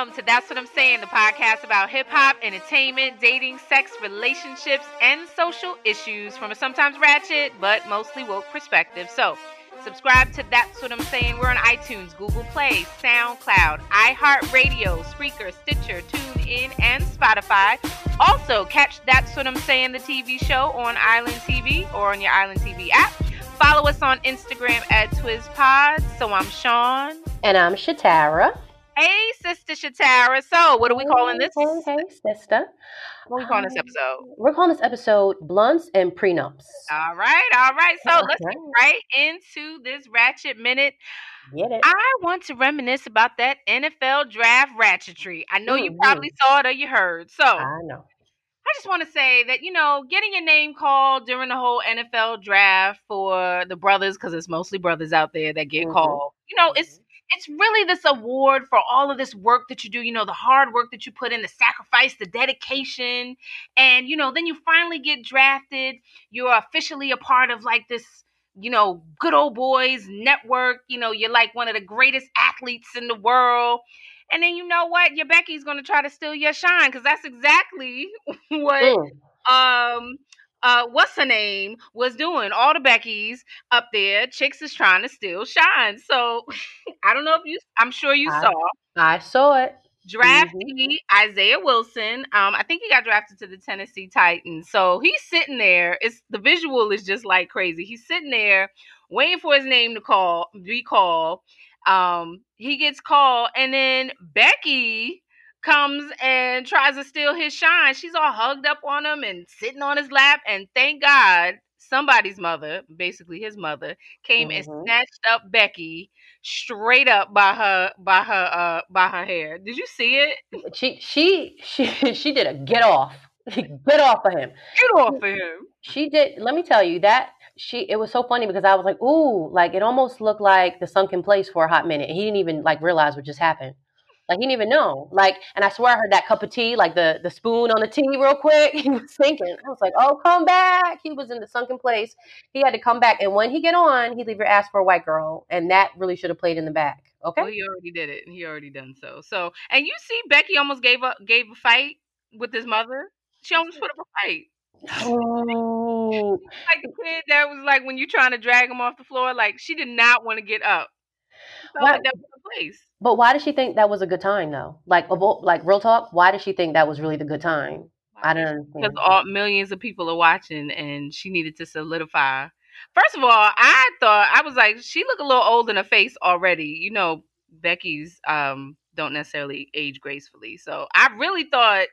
Welcome to That's What I'm Saying, the podcast about hip hop, entertainment, dating, sex, relationships, and social issues from a sometimes ratchet but mostly woke perspective. So, subscribe to That's What I'm Saying. We're on iTunes, Google Play, SoundCloud, iHeartRadio, Spreaker, Stitcher, TuneIn, and Spotify. Also, catch That's What I'm Saying, the TV show on Island TV or on your Island TV app. Follow us on Instagram at TwizPod. So I'm Sean. And I'm Shatara. Hey, Sister Shatara. So, what are we calling this? Hey, hey, sister. What are we calling this episode? We're calling this episode Blunts and Prenups. All right, all right. So, All let's get right. into this ratchet minute. Get it? I want to reminisce about that NFL draft ratchetry. I know you Mhm. probably saw it or you heard. So, I know. I just want to say that, you know, getting your name called during the whole NFL draft for the brothers, because it's mostly brothers out there that get Mhm. called, you know, it's it's really this award for all of this work that you do, you know, the hard work that you put in, the sacrifice, the dedication. And, you know, then you finally get drafted. You're officially a part of like this, you know, good old boys network. You know, you're like one of the greatest athletes in the world. And then you know what? Your Becky's gonna try to steal your shine because that's exactly what Mm. um uh what's her name was doing. All the Beckys up there, chicks is trying to steal shine. So I don't know if you I'm sure you I- saw I saw it. draftee Isaiah Wilson. Um, I think he got drafted to the Tennessee Titans. So he's sitting there. It's the visual is just like crazy. He's sitting there waiting for his name to call be called. Um, he gets called, and then Becky comes and tries to steal his shine. She's all hugged up on him and sitting on his lap. And thank God somebody's mother, basically his mother, came and Mhm. snatched up Becky straight up by her by her uh by her hair. Did you see it? She she she she did a get off. get off of him. Get off of him. She did. Let me tell you that she. It was so funny because I was like, ooh, like it almost looked like the sunken place for a hot minute. He didn't even like realize what just happened. Like he didn't even know. Like, and I swear I heard that cup of tea, like the the spoon on the tea, real quick. He was thinking. I was like, oh, come back. He was in the sunken place. He had to come back, and when he get on, he'd leave your ass for a white girl, and that really should have played in the back. Okay. Well, he already did it. He already done so. So, and you see, Becky almost gave up, gave a fight with his mother. She almost put up a fight. Oh. Like the kid that was like when you're trying to drag him off the floor, like she did not want to get up. Why- like that was the place. But why did she think that was a good time though? Like, like real talk. Why did she think that was really the good time? I don't understand. because all millions of people are watching and she needed to solidify first of all i thought i was like she looked a little old in the face already you know becky's um don't necessarily age gracefully so i really thought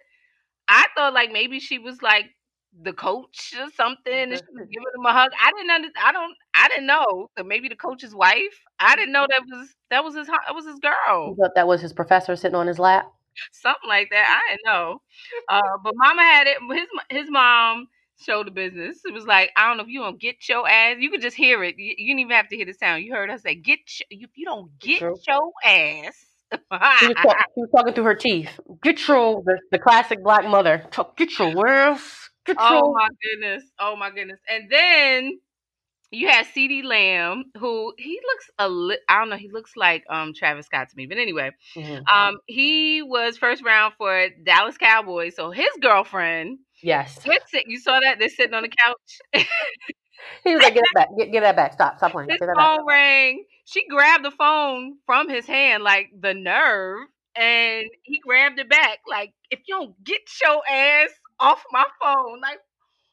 i thought like maybe she was like the coach or something and she was giving him a hug i didn't under, i don't i didn't know so maybe the coach's wife i didn't know that was that was his that was his girl You thought that was his professor sitting on his lap? something like that. I didn't know. Uh, but Mama had it. His his mom showed the business. It was like I don't know if you don't get your ass. You could just hear it. You, you didn't even have to hear the sound. You heard her say, "Get your, if you don't get True. your ass." She was, talk, she was talking through her teeth. Get your the, the classic black mother. Talk- Get your ass. Oh my goodness. Oh my goodness. And then you had CeeDee Lamb, who he looks a li- I don't know. He looks like um Travis Scott to me. But anyway, Mhm. um, he was first round for Dallas Cowboys. So his girlfriend. Yes. You saw that? They're sitting on the couch. He was like, "Get that back. Get, get that back. Stop. Stop playing. his Get that back." phone rang. She grabbed the phone from his hand, like the nerve, and he grabbed it back. Like, if you don't get your ass off my phone, like,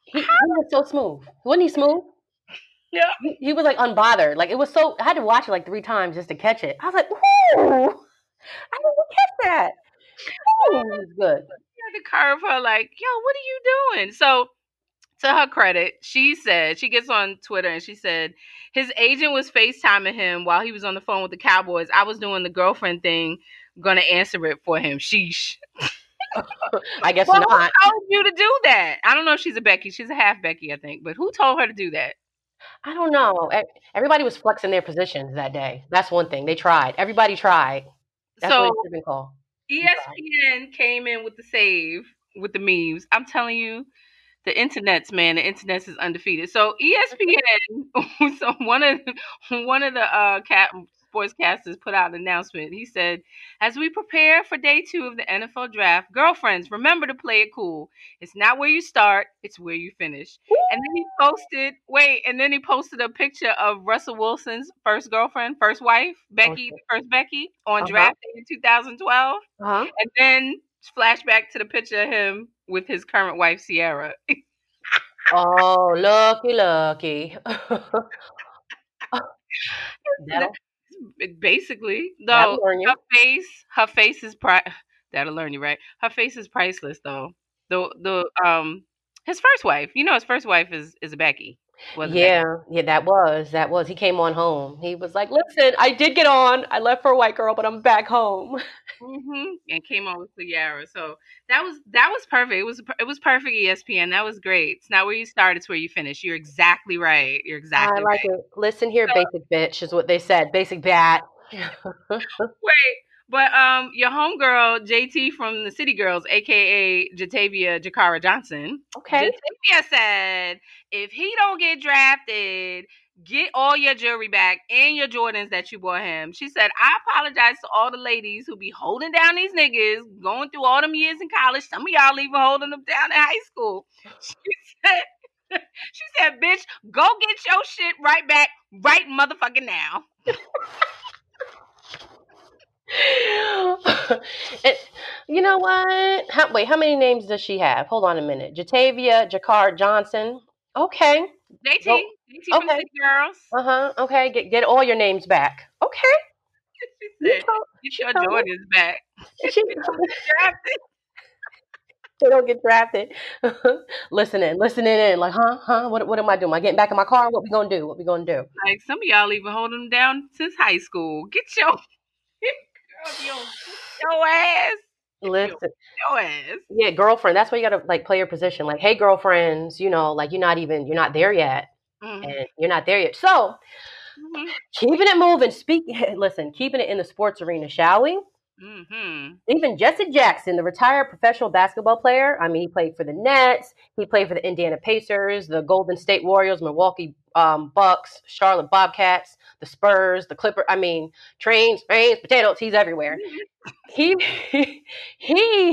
He, he was so smooth. Wasn't he smooth? yeah. He, he was like unbothered. Like it was so. I had to watch it like three times just to catch it. I was like, "Ooh, I didn't catch that." Ooh, it was good. had to curve her, like, yo, what are you doing? So, to her credit, she said, she gets on Twitter and she said, his agent was FaceTiming him while he was on the phone with the Cowboys. I was doing the girlfriend thing, gonna answer it for him. Sheesh. I guess Well, not. who told you to do that? I don't know if she's a Becky. She's a half Becky, I think. But who told her to do that? I don't know. Everybody was flexing their positions that day. That's one thing. They tried. Everybody tried. That's so what it should have been called. ESPN came in with the save with the memes. I'm telling you, the internet's man, the internet's is undefeated. So ESPN, so one of one of the uh cat sportscasters put out an announcement. He said, "As we prepare for day two of the NFL draft, girlfriends, remember to play it cool. It's not where you start; it's where you finish." And then he posted, wait, and then he posted a picture of Russell Wilson's first girlfriend, first wife, Becky, Okay. first Becky, on Uh-huh. draft day in 2012, Uh-huh. and then flashback to the picture of him with his current wife, Sierra. Oh, lucky, lucky. That'll, Basically, though her face, her face is pri- That'll learn you, right? Her face is priceless, though. The the um his first wife, you know, his first wife is is Becky. Wasn't. Yeah, yeah, that was that was. He came on home. He was like, "Listen, I did get on. I left for a white girl, but I'm back home." hmm And came on with Sierra. So that was that was perfect. It was it was perfect. ESPN. That was great. It's not where you start. It's where you finish. You're exactly right. You're exactly I like right. it. Listen here, So- basic bitch, is what they said. Basic bat. Wait, but um, your homegirl JT from the City Girls, aka Jatavia Jakara Johnson. okay. Jatavia said, if he don't get drafted, get all your jewelry back and your Jordans that you bought him. She said, I apologize to all the ladies who be holding down these niggas, going through all them years in college. Some of y'all even holding them down in high school. She said, she said, bitch, go get your shit right back right motherfucking now. It- you know what? How, wait, how many names does she have? Hold on a minute. Jatavia, Jakar Johnson. Okay. JT, Well, JT from okay. Girls. Uh huh. Okay. Get get all your names back. Okay. She You said, told- get your. Jordans back. she- Drafted. they don't get drafted. listening, listening in, like, huh, huh. What, what am I doing? Am I getting back in my car? What we gonna do? What we gonna do? Like some of y'all even holding them down since high school. Get your girl, yo, your ass, Listen, your ass. yeah, girlfriend. That's why you gotta like play your position. Like, hey, girlfriends, you know, like you're not even, you're not there yet, Mhm, and you're not there yet. So mhm, keeping it moving. Speak. Listen, keeping it in the sports arena, shall we? Mhm. Even Jesse Jackson, the retired professional basketball player, I mean, he played for the Nets, he played for the Indiana Pacers, the Golden State Warriors, Milwaukee um, Bucks, Charlotte Bobcats, the Spurs, the Clipper. I mean, trains, trains, potatoes. He's everywhere. He he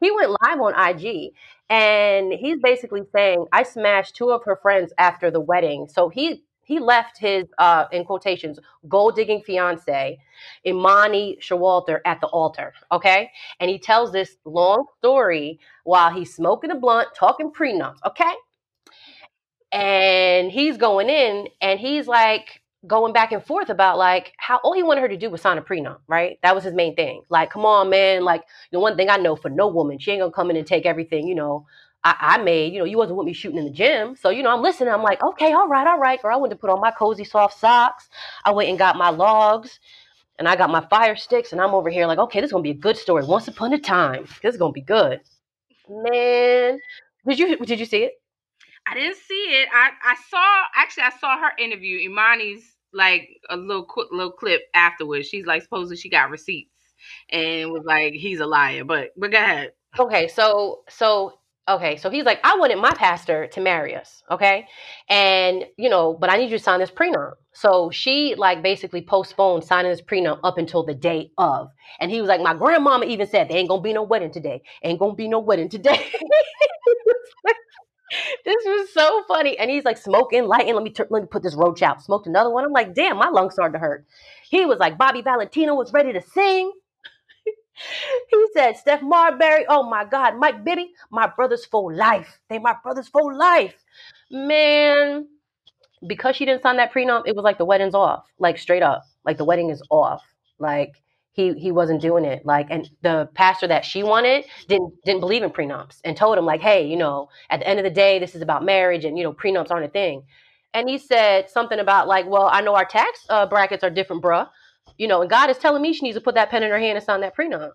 he went live on IG, and he's basically saying, "I smashed two of her friends after the wedding." So he he left his uh in quotations gold digging fiance Imani Showalter at the altar. Okay. And he tells this long story while he's smoking a blunt, talking prenups. Okay. And he's going in and he's like going back and forth about like how all he wanted her to do was sign a prenup, right? That was his main thing. Like, come on, man. Like, the one thing I know for no woman, she ain't gonna come in and take everything, you know. I, I made, you know, you wasn't with me shooting in the gym. So, you know, I'm listening. I'm like, okay, all right, all right, girl. I went to put on my cozy soft socks. I went and got my logs and I got my fire sticks, and I'm over here like, okay, this is gonna be a good story. Once upon a time, this is gonna be good. Man, did you did you see it? I didn't see it. I I saw actually I saw her interview Imani's like a little quick little clip afterwards. She's like supposedly she got receipts and was like he's a liar. But but go ahead. Okay, so so okay, so he's like, I wanted my pastor to marry us, okay, and you know, but I need you to sign this prenup. So she like basically postponed signing this prenup up until the day of, and he was like, my grandmama even said there ain't gonna be no wedding today, ain't gonna be no wedding today. this was so funny, and he's like smoking, lighting. Let me let me put this roach out. Smoked another one. I'm like, damn, my lungs started to hurt. He was like, Bobby Valentino was ready to sing. He said, Steph Marbury, oh my God, Mike Bibby, my brothers for life. They my brothers for life. Man, because she didn't sign that prenup, it was like the wedding's off. Like straight up. Like the wedding is off. Like he he wasn't doing it. Like and the pastor that she wanted didn't didn't believe in prenups and told him, like, hey, you know, at the end of the day, this is about marriage and you know, prenups aren't a thing. And he said something about like, well, I know our tax uh, brackets are different, bruh. You know, and God is telling me she needs to put that pen in her hand and sign that prenup.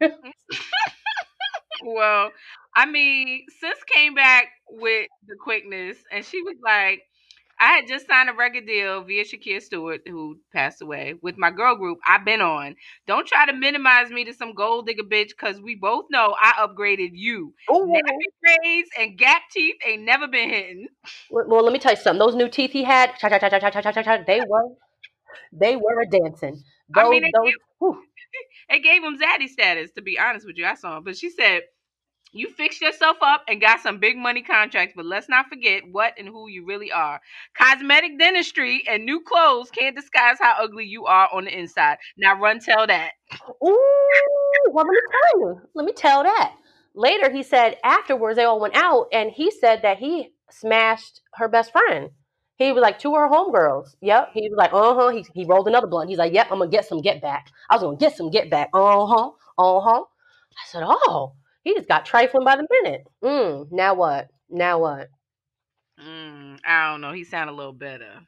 Well, I mean, sis came back with the quickness and she was like, I had just signed a record deal via Shakir Stewart, who passed away, with my girl group I've been on. Don't try to minimize me to some gold digger bitch, because we both know I upgraded you. Nappy braids and gap teeth ain't never been hitting. Well, well, let me tell you something. Those new teeth he had, cha cha cha cha cha cha cha cha, they were they were a dancing. I mean, it those, gave, it gave him zaddy status. To be honest with you, I saw him, but she said. You fixed yourself up and got some big money contracts, but let's not forget what and who you really are. Cosmetic dentistry and new clothes can't disguise how ugly you are on the inside. Now run tell that. Ooh, well, let me tell you. Let me tell that. Later, he said afterwards they all went out, and he said that he smashed her best friend. He was like two of her homegirls. Yep. He was like, uh huh. He, he rolled another blunt. He's like, yep, I'm gonna get some get back. I was gonna get some get back. Uh huh. Uh huh. I said, oh, he just got trifling by the minute. Mm. Now what? Now what? Mm, I don't know. He sounded a little better.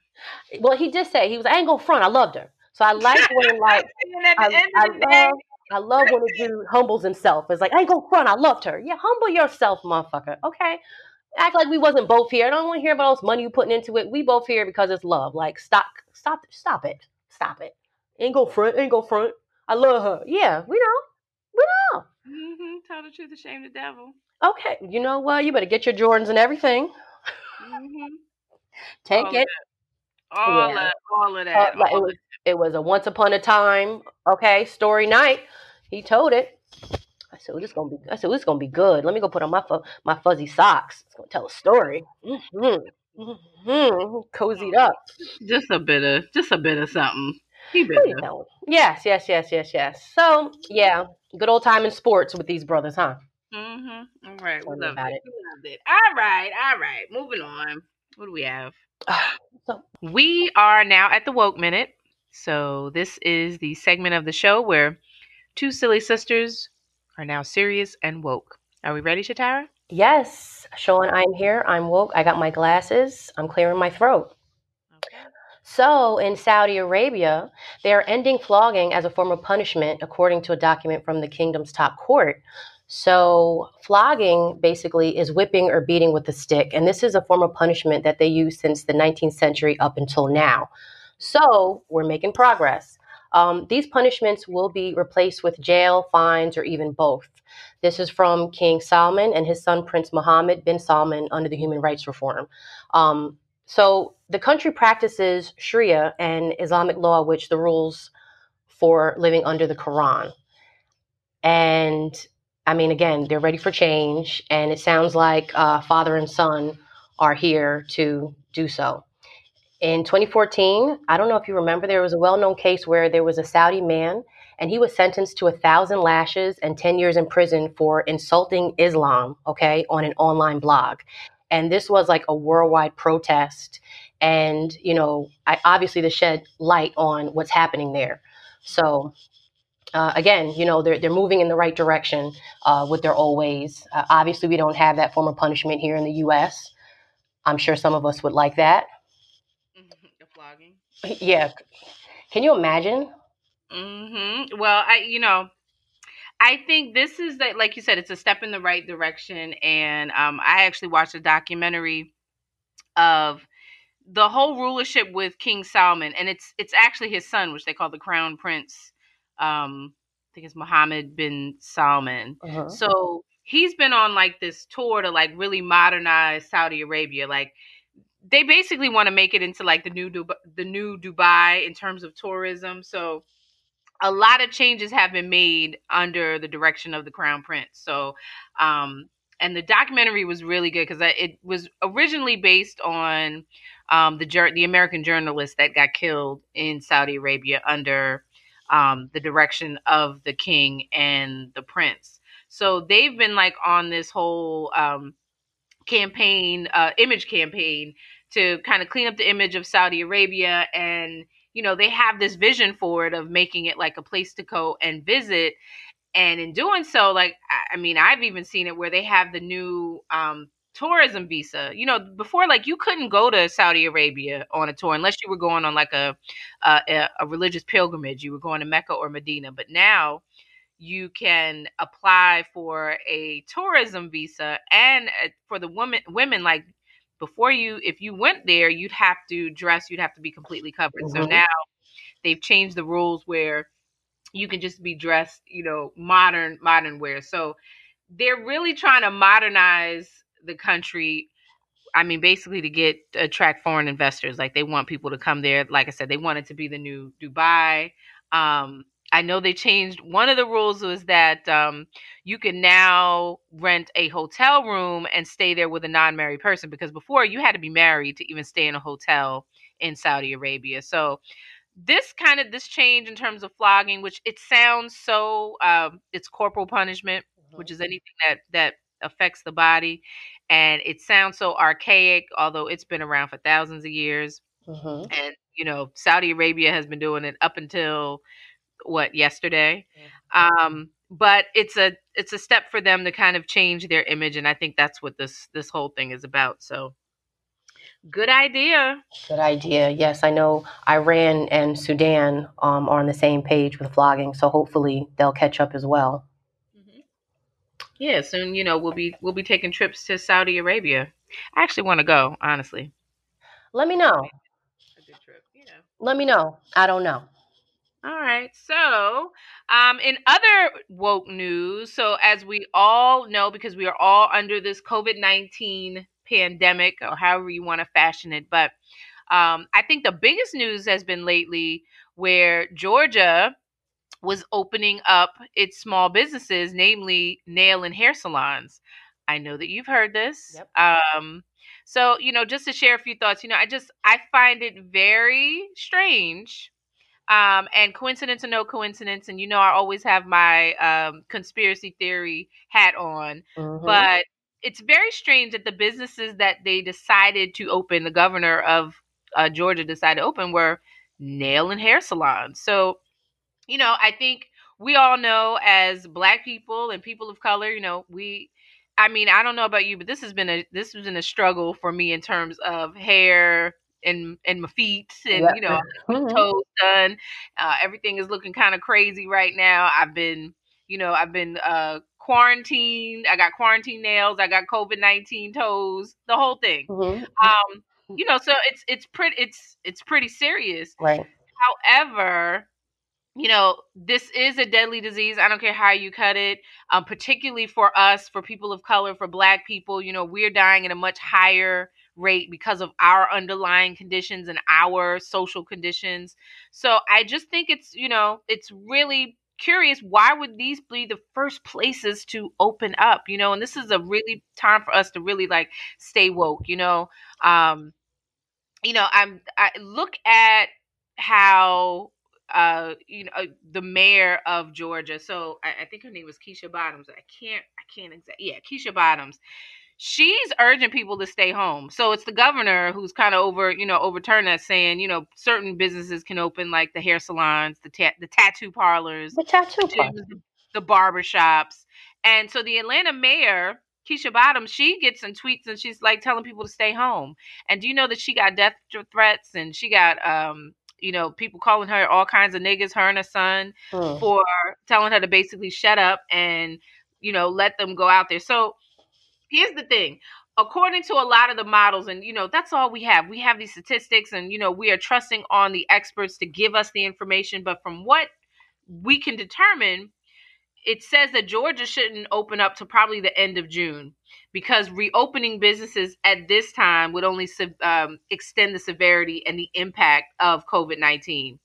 Well, he did say he was. I ain't gonna front. I loved her. So I like when like I, I day, love I love when a dude humbles himself. It's like, I ain't gonna front, I loved her. Yeah, humble yourself, motherfucker. Okay. Act like we wasn't both here. I don't want to hear about all this money you putting into it. We both here because it's love. Like, stop, stop, stop it. Stop it. Ain't go front, ain't go front. I love her. Yeah, we know. We know. hmm tell the truth, shame the devil. Okay, you know what? You better get your Jordans and everything. hmm Take all it. Of that. All Yeah. of all of Uh, that. it was it was a once upon a time, okay, story night. He told it. I said, well, this gonna be. I said, well, this gonna be good. Let me go put on my fu- my fuzzy socks. It's gonna tell a story. Mm-hmm. Mm-hmm. Cozied up. just a bit of just a bit of something. He you know? Yes, yes, yes, yes, yes. So yeah, good old time in sports with these brothers, huh? Mm-hmm. All right, we loved about it. it. We loved it. All right, all right. Moving on. What do we have? So We are now at the woke minute. So this is the segment of the show where two silly sisters are now serious and woke. Are we ready, Shatara? yes, Sean, I'm here. I'm woke. I got my glasses. I'm clearing my throat. Okay. So, in Saudi Arabia, they are ending flogging as a form of punishment, according to a document from the kingdom's top court. So, flogging basically is whipping or beating with a stick, and this is a form of punishment that they use since the 19th century up until now. So, we're making progress. Um, these punishments will be replaced with jail, fines, or even both. This is from King Salman and his son Prince Mohammed bin Salman under the Human Rights Reform. Um, so the country practices Sharia and Islamic law, which the rules for living under the Quran. And I mean, again, they're ready for change, and it sounds like uh, father and son are here to do so. In 2014, I don't know if you remember, there was a well known case where there was a Saudi man and he was sentenced to a thousand lashes and 10 years in prison for insulting Islam, okay, on an online blog. And this was like a worldwide protest. And, you know, I, obviously to shed light on what's happening there. So, uh, again, you know, they're, they're moving in the right direction uh, with their old ways. Uh, obviously, we don't have that form of punishment here in the U.S. I'm sure some of us would like that. Yeah. Can you imagine? Mm-hmm. Well, I you know, I think this is that like you said, it's a step in the right direction. And um, I actually watched a documentary of the whole rulership with King Salman, and it's it's actually his son, which they call the Crown Prince. Um, I think it's Mohammed bin Salman. Uh-huh. So he's been on like this tour to like really modernize Saudi Arabia. Like they basically want to make it into like the new Dubai, the new Dubai in terms of tourism. So a lot of changes have been made under the direction of the Crown Prince. So um and the documentary was really good because it was originally based on um, the jour- the American journalist that got killed in Saudi Arabia under um, the direction of the king and the prince. So they've been like on this whole um, campaign, uh, image campaign to kind of clean up the image of Saudi Arabia. And, you know, they have this vision for it of making it like a place to go and visit. And in doing so, like, I- mean, I've even seen it where they have the new um, tourism visa. You know, before, like, you couldn't go to Saudi Arabia on a tour unless you were going on like a, a, a religious pilgrimage. You were going to Mecca or Medina. But now, you can apply for a tourism visa and uh, for the women women like before you if you went there you'd have to dress you'd have to be completely covered so Mhm. now they've changed the rules where you can just be dressed you know modern modern wear so they're really trying to modernize the country I mean, basically to get attract foreign investors. Like they want people to come there. Like I said, they want it to be the new Dubai. Um, I know they changed one of the rules was that um, you can now rent a hotel room and stay there with a non-married person because before you had to be married to even stay in a hotel in Saudi Arabia. So this kind of this change in terms of flogging, which it sounds so um, it's corporal punishment, mm-hmm. which is anything that that affects the body, and it sounds so archaic, although it's been around for thousands of years. Mm-hmm. And you know, Saudi Arabia has been doing it up until what yesterday. Um, but it's a it's a step for them to kind of change their image, and I think that's what this this whole thing is about. So Good idea. Good idea. Yes, I know Iran and Sudan um, are on the same page with flogging, so hopefully they'll catch up as well. Mm-hmm. Yeah, soon you know we'll be we'll be taking trips to Saudi Arabia. I actually want to go, honestly. Let me know. A good trip, yeah. Let me know. I don't know. All right. So, um, in other woke news, so as we all know, because we are all under this COVID 19 pandemic or however you want to fashion it. But um, I think the biggest news has been lately where Georgia was opening up its small businesses, namely nail and hair salons. I know that you've heard this. Yep. Um, so, you know, just to share a few thoughts, you know, I just I find it very strange um, and coincidence or no coincidence, and you know I always have my um, conspiracy theory hat on, mm-hmm. but it's very strange that the businesses that they decided to open, the governor of uh, Georgia decided to open, were nail and hair salons. So, you know, I think we all know as black people and people of color, you know, we I mean, I don't know about you, but this has been a this has been a struggle for me in terms of hair and and my feet and yeah. you know mm-hmm. toes done. Uh, everything is looking kind of crazy right now. I've been you know I've been uh, quarantine. I got quarantine nails. I got COVID nineteen toes. The whole thing. Mm-hmm. Um, you know, so it's it's pretty it's it's pretty serious. Right. However, you know, this is a deadly disease. I don't care how you cut it. Um, particularly for us, for people of color, for Black people, you know, we're dying at a much higher rate because of our underlying conditions and our social conditions. So I just think it's, you know, it's really curious why would these be the first places to open up you know? And this is a really time for us to really like stay woke you know? Um you know i'm i look at how uh you know uh, the mayor of georgia so I, I think her name was keisha bottoms i can't i can't exactly yeah keisha bottoms she's urging people to stay home. So it's the governor who's kind of over, you know, overturned that, saying, you know, certain businesses can open like the hair salons, the ta- the tattoo parlors, the tattoo parlors, the, the barber shops, and so the Atlanta mayor. Keisha Bottoms, she gets some tweets and she's like telling people to stay home. And do you know that she got death threats and she got um you know, people calling her all kinds of niggas, her and her son, hmm. for telling her to basically shut up and, you know, let them go out there. So here's the thing according to a lot of the models and you know that's all we have we have these statistics and you know we are trusting on the experts to give us the information but from what we can determine it says that Georgia shouldn't open up to probably the end of June because reopening businesses at this time would only um, extend the severity and the impact of COVID 19.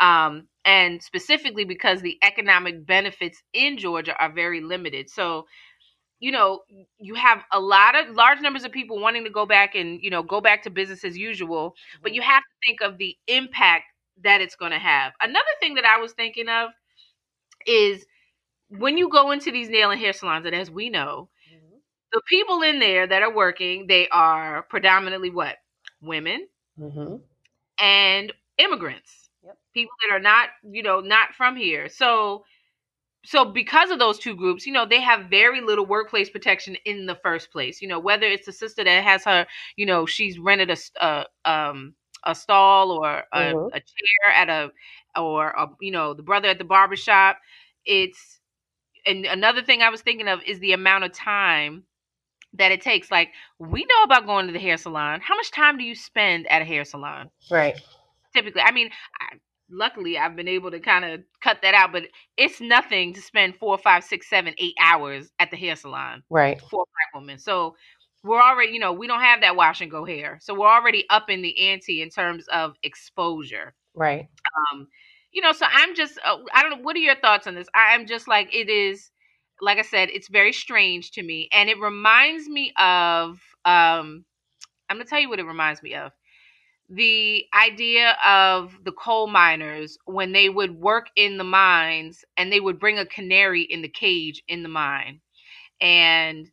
Um, and specifically because the economic benefits in Georgia are very limited. So, you know, you have a lot of large numbers of people wanting to go back and, you know, go back to business as usual, but you have to think of the impact that it's going to have. Another thing that I was thinking of is when you go into these nail and hair salons, and as we know, mm-hmm. the people in there that are working, they are predominantly what? Women mm-hmm. and immigrants. Yep. People that are not, you know, not from here. So so because of those two groups you know they have very little workplace protection in the first place. You know whether it's a sister that has her you know she's rented a a um a stall or a, mm-hmm. a chair at a or a, you know the brother at the barbershop it's and another thing i was thinking of is the amount of time that it takes. Like we know about going to the hair salon. How much time do you spend at a hair salon? Right. Typically i mean I, luckily I've been able to kind of cut that out, but it's nothing to spend four, five, six, seven, eight hours at the hair salon. Right. For a black woman. So we're already, you know, we don't have that wash and go hair. So we're already up in the ante in terms of exposure. Right. Um, you know, so I'm just, uh, I don't know, what are your thoughts on this? I'm just like, it is, like I said, it's very strange to me. And it reminds me of, um, I'm going to tell you what it reminds me of. The idea of the coal miners when they would work in the mines and they would bring a canary in the cage in the mine. And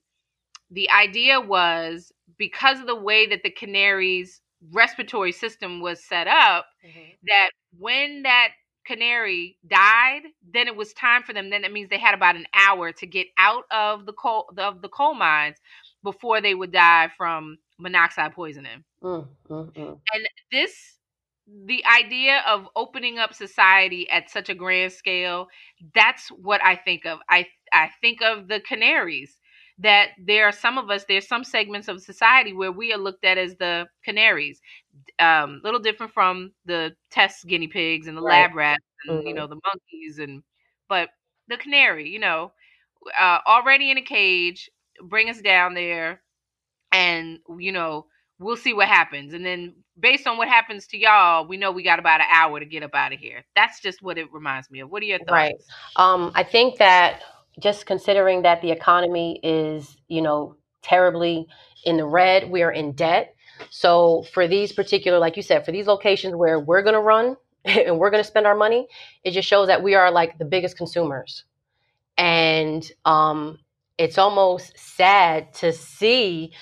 the idea was because of the way that the canary's respiratory system was set up, mm-hmm. that when that canary died, then it was time for them. Then that means they had about an hour to get out of the coal of the coal mines before they would die from monoxide poisoning. Mm, mm, mm. And this, the idea of opening up society at such a grand scale, that's what I think of. I I think of the canaries that there are some of us, there's some segments of society where we are looked at as the canaries. Um, a little different from the test guinea pigs and the right. lab rats and mm-hmm. you know the monkeys and but the canary, you know, uh, already in a cage, bring us down there, and you know we'll see what happens. And then based on what happens to y'all, we know we got about an hour to get up out of here. That's just what it reminds me of. What are your thoughts? Right. Um, I think that just considering that the economy is, you know, terribly in the red, we are in debt. So for these particular, like you said, for these locations where we're going to run and we're going to spend our money, it just shows that we are like the biggest consumers. And um, it's almost sad to see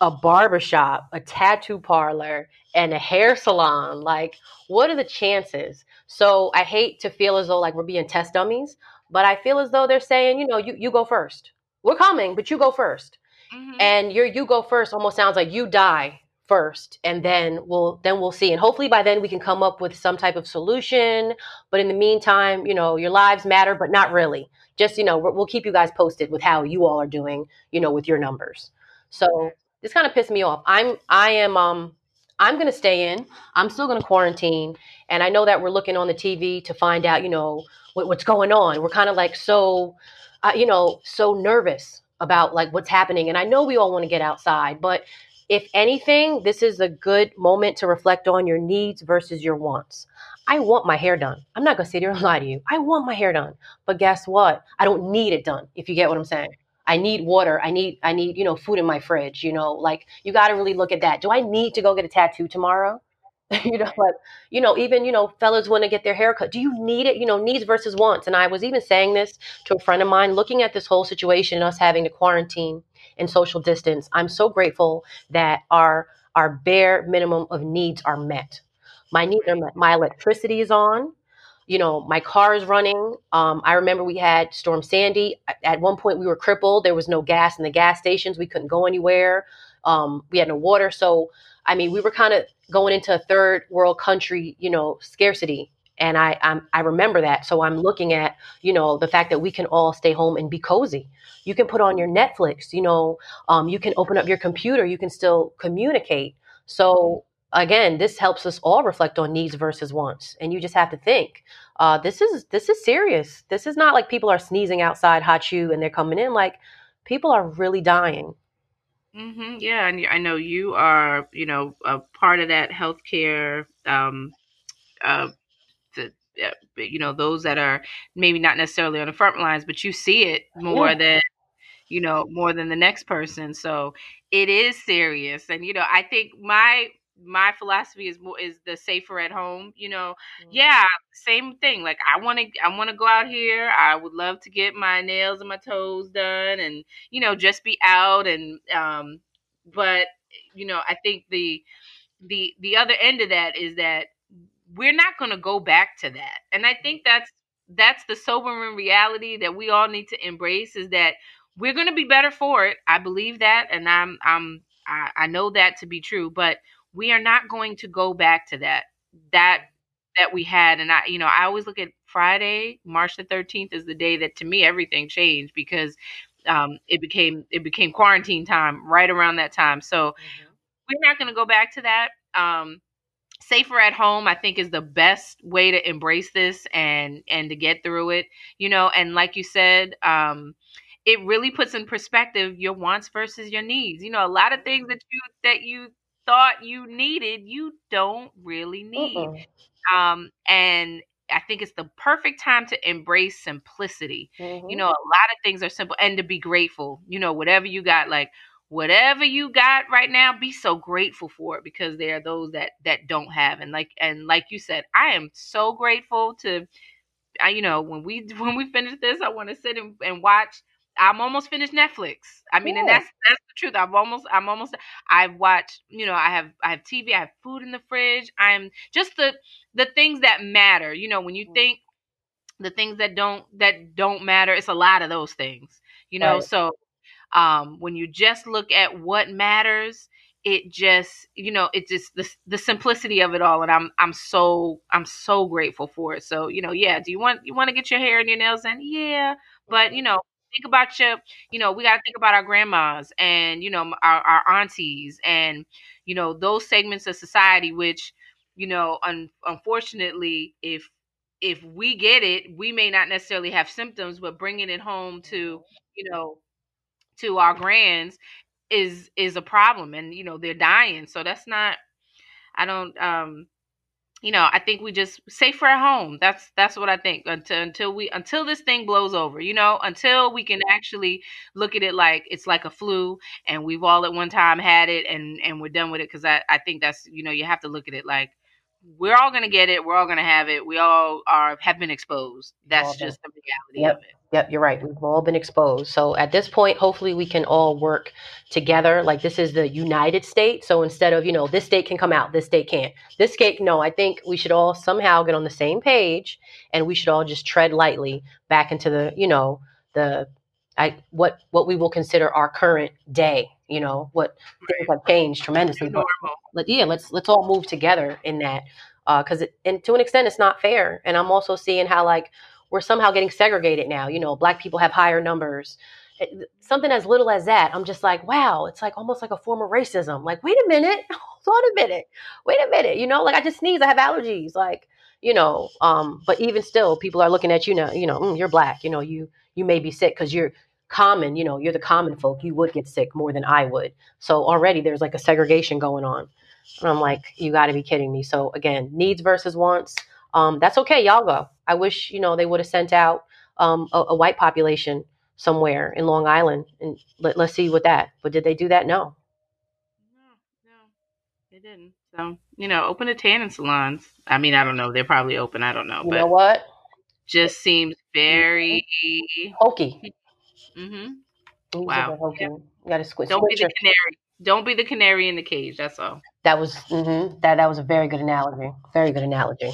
a barbershop, a tattoo parlor, and a hair salon. Like, what are the chances? So I hate to feel as though like we're being test dummies, but I feel as though they're saying, you know, you, you go first. We're coming, but you go 1st mm-hmm. And your you go first almost sounds like you die first and then we'll then we'll see and hopefully by then we can come up with some type of solution but in the meantime you know your lives matter but not really just you know we'll keep you guys posted with how you all are doing you know with your numbers so this kind of pissed me off i'm i am um i'm going to stay in i'm still going to quarantine and i know that we're looking on the tv to find out you know what, what's going on. We're kind of like so, uh, you know, so nervous about like what's happening. And I know we all want to get outside, but if anything, this is a good moment to reflect on your needs versus your wants. I want my hair done. I'm not to sit here and lie to you. I want my hair done. But guess what? I don't need it done, if you get what I'm saying. I need water. I need, I need, you know, food in my fridge, you know, like you got to really look at that. Do I need to go get a tattoo tomorrow? you know, like, you know, even, you know, fellas want to get their hair cut. Do you need it? You know, needs versus wants. And I was even saying this to a friend of mine, looking at this whole situation, us having to quarantine and social distance. I'm so grateful that our our bare minimum of needs are met. My are met. My electricity is on. You know, my car is running. Um, I remember we had Storm Sandy. At one point, we were crippled. There was no gas in the gas stations. We couldn't go anywhere. Um, we had no water. So, I mean, we were kind of going into a third world country, you know, scarcity. And I I'm, I remember that. So I'm looking at, you know, the fact that we can all stay home and be cozy. You can put on your Netflix, you know, um, you can open up your computer, you can still communicate. So again, this helps us all reflect on needs versus wants. And you just have to think, uh, this is this is serious. This is not like people are sneezing outside hot shoe and they're coming in. Like people are really dying. Mm-hmm. Yeah, and I know you are, you know, a part of that healthcare. Um, uh, the, uh, you know, those that are maybe not necessarily on the front lines, but you see it more yeah. than, you know, more than the next person. So it is serious, and you know, I think my my philosophy is more is the safer at home you know mm-hmm. yeah same thing like i want to i want to go out here i would love to get my nails and my toes done and you know just be out and um but you know i think the the the other end of that is that we're not going to go back to that and i think that's that's the sobering reality that we all need to embrace is that we're going to be better for it i believe that and i'm i'm I, I know that to be true but we are not going to go back to that that that we had. And i you know i always look at friday march the 13th is the day that to me everything changed because um, it became it became quarantine time right around that time. So mm-hmm. we're not going to go back to that. Um, safer at home i think is the best way to embrace this and and to get through it you know? And like you said um, it really puts in perspective your wants versus your needs. You know, a lot of things that you that you thought you needed, you don't really need. Um, and I think it's the perfect time to embrace simplicity. Mm-hmm. You know, a lot of things are simple and to be grateful. You know, whatever you got, like whatever you got right now, be so grateful for it because there are those that that don't have. And like and like you said, I am so grateful to I, you know, when we when we finish this, I want to sit and, and watch I'm almost finished Netflix. I mean, and that's that's the truth. I've almost I'm almost I've watched, you know, I have I have TV, I have food in the fridge. I'm just the the things that matter. You know, when you mm. think the things that don't that don't matter, it's a lot of those things. You know, right. so um when you just look at what matters, it just you know it just the, the simplicity of it all and i'm i'm so i'm so grateful for it so you know yeah do you want you want to get your hair and your nails done yeah but you know think about your, you know, we got to think about our grandmas and, you know, our, our aunties and, you know, those segments of society, which, you know, un- unfortunately, if, if we get it, we may not necessarily have symptoms, but bringing it home to, you know, to our grands is is a problem and you know they're dying. So that's not i don't um you know, I think we just safer at home. That's that's what I think until until we until this thing blows over. You know, until we can actually look at it like it's like a flu and we've all at one time had it and and we're done with it. Because I I think that's you know you have to look at it like we're all gonna get it. We're all gonna have it. We all are have been exposed. That's just the reality yep. of it. Yep, you're right. We've all been exposed. So at this point, hopefully we can all work together. Like this is the United States. So instead of, you know, this state can come out, this state can't. This state, no, I think we should all somehow get on the same page and we should all just tread lightly back into the, you know, the I what what we will consider our current day. You know, what things have changed tremendously. But let, yeah, let's let's all move together in that. because uh, and to an extent it's not fair. And I'm also seeing how like we're somehow getting segregated now. You know, black people have higher numbers. something as little as that, I'm just like, wow, it's like almost like a form of racism. Like, wait a minute, hold on a minute, wait a minute. You know, like I just sneeze, I have allergies. Like, you know, um, but even still, people are looking at you now. You know, mm, you're black. You know, you you may be sick because you're common. You know, you're the common folk. You would get sick more than I would. So already there's like a segregation going on. And I'm like, you got to be kidding me. So again, needs versus wants. Um, that's okay. Y'all go. I wish you know they would have sent out um, a, a, white population somewhere in Long Island and let, let's see what that. But did they do that? No. No, no, they didn't. So you know, open a tanning salons. I mean, I don't know. They're probably open. I don't know. You but know what? Just seems very hokey. Mm-hmm. Wow. Yeah. You got to squid. Don't be the canary. Don't be the canary in the cage. That's all. That was mm-hmm. that. That was a very good analogy. Very good analogy.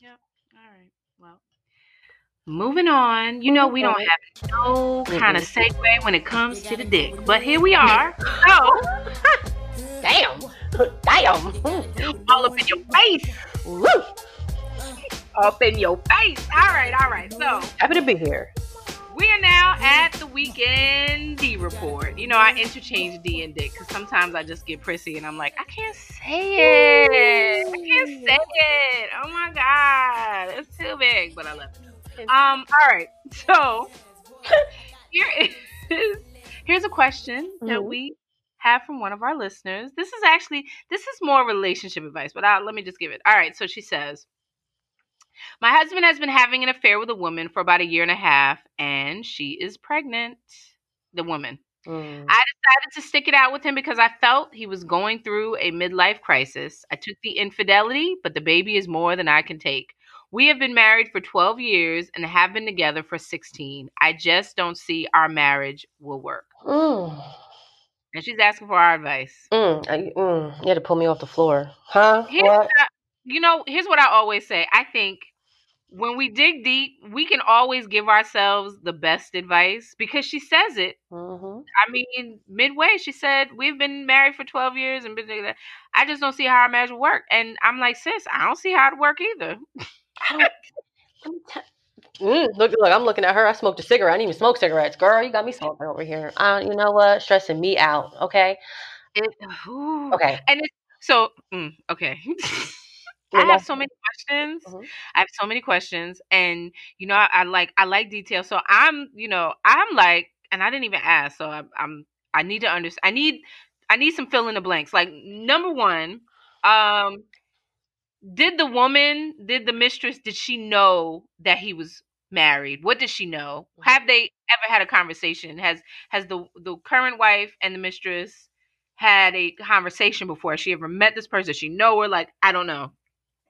Yeah. All right. Well, moving on, you know we don't have no kind of segue when it comes to the dick, but here we are. Oh, damn, damn, all up in your face, Woo. up in your face. All right, all right. So happy to be here. We are now at the weekend D report. You know, I interchange D and Dick because sometimes I just get prissy and I'm like, I can't say it. I can't say it. Oh my god, it's too big, but I love it. Um, all right. So here is here's a question mm-hmm. that we have from one of our listeners. This is actually this is more relationship advice, but I'll, let me just give it. All right. So she says, "My husband has been having an affair with a woman for about a year and a half, and she is pregnant." The woman. Mm. I decided to stick it out with him because I felt he was going through a midlife crisis. I took the infidelity, but the baby is more than I can take. We have been married for 12 years and have been together for 16. I just don't see our marriage will work. Mm. And she's asking for our advice. Mm, I, mm, you had to pull me off the floor. Huh? What? you know, here's what I always say. I think when we dig deep, we can always give ourselves the best advice because she says it. Mm-hmm. I mean, midway, she said, We've been married for 12 years and been. I just don't see how our marriage will work. And I'm like, Sis, I don't see how it work either. I don't. Mm, look, look, I'm looking at her. I smoked a cigarette. I didn't even smoke cigarettes. Girl, you got me smoking over here. Uh, you know what? Stressing me out. Okay. It, okay. And so, mm, okay. I have so many questions. Mm-hmm. I have so many questions, and you know, I, I, like I like detail. So I'm, you know, I'm like and I didn't even ask, so I, I'm I need to understand. I need I need some fill in the blanks. Like number one, um, did the woman, did the mistress, did she know that he was married? What did she know? Mm-hmm. Have they ever had a conversation? Has has the the current wife and the mistress had a conversation before? Has she ever met this person? Does she know her? Like I don't know.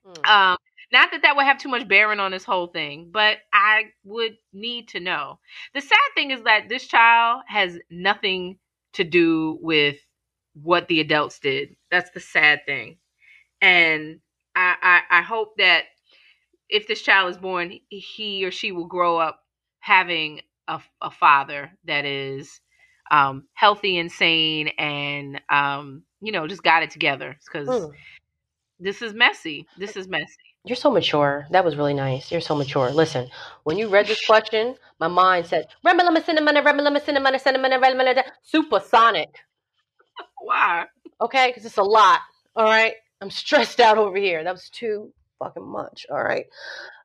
Mm. Um, not that that would have too much bearing on this whole thing, but I would need to know. The sad thing is that this child has nothing to do with what the adults did. That's the sad thing. And I, I, I hope that if this child is born, he or she will grow up having a, a father that is um, healthy and sane and, um, you know, just got it together. Because Mm. This is messy. This is messy. You're so mature. That was really nice. You're so mature. Listen, when you read this question, my mind said, "Remelama cinnamon, remelama cinnamon, cinnamon, remelama supersonic." Why? Okay, because it's a lot. All right, I'm stressed out over here. That was too fucking much. All right.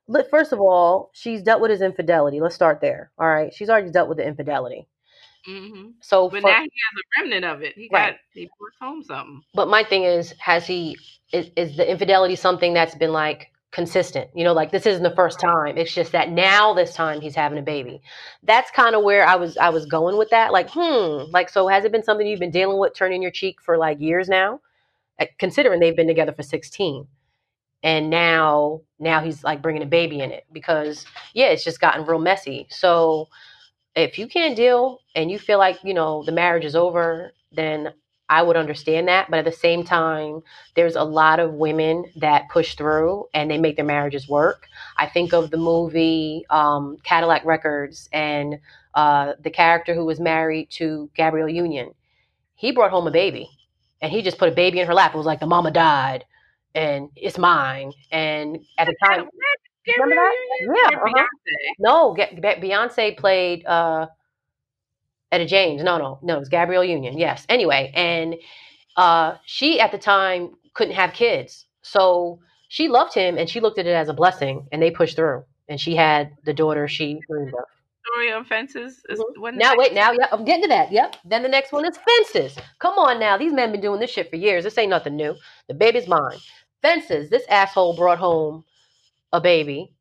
Let- First of all, she's dealt with his infidelity. Let's start there. All right, she's already dealt with the infidelity. Hmm So, But for- now he has a remnant of it. He Right. got he brought home something. but my thing is, has he is, is the infidelity something that's been like consistent? You know, like this isn't the first time. It's just that now this time he's having a baby. That's kind of where I was I was going with that. Like, hmm, like so has it been something you've been dealing with turning your cheek for like years now? Uh, Considering they've been together for 16. And now now he's like bringing a baby in it because yeah, it's just gotten real messy. So if you can't deal and you feel like, you know, the marriage is over, then I would understand that. But at the same time, there's a lot of women that push through and they make their marriages work. I think of the movie um, Cadillac Records and uh, the character who was married to Gabrielle Union. He brought home a baby and he just put a baby in her lap. It was like the mama died and it's mine. And at the time, Remember that? Yeah, uh-huh. No, Beyonce played uh, Etta James. No, no, no, it was Gabrielle Union. Yes. Anyway, and uh, she at the time couldn't have kids, so she loved him and she looked at it as a blessing, and they pushed through. And she had the daughter she dreamed of. Story on fences. Is, Mhm. Now wait, now yeah, I'm getting to that. Yep. Then the next one is fences. Come on now, these men been doing this shit for years. This ain't nothing new. The baby's mine. Fences. This asshole brought home a baby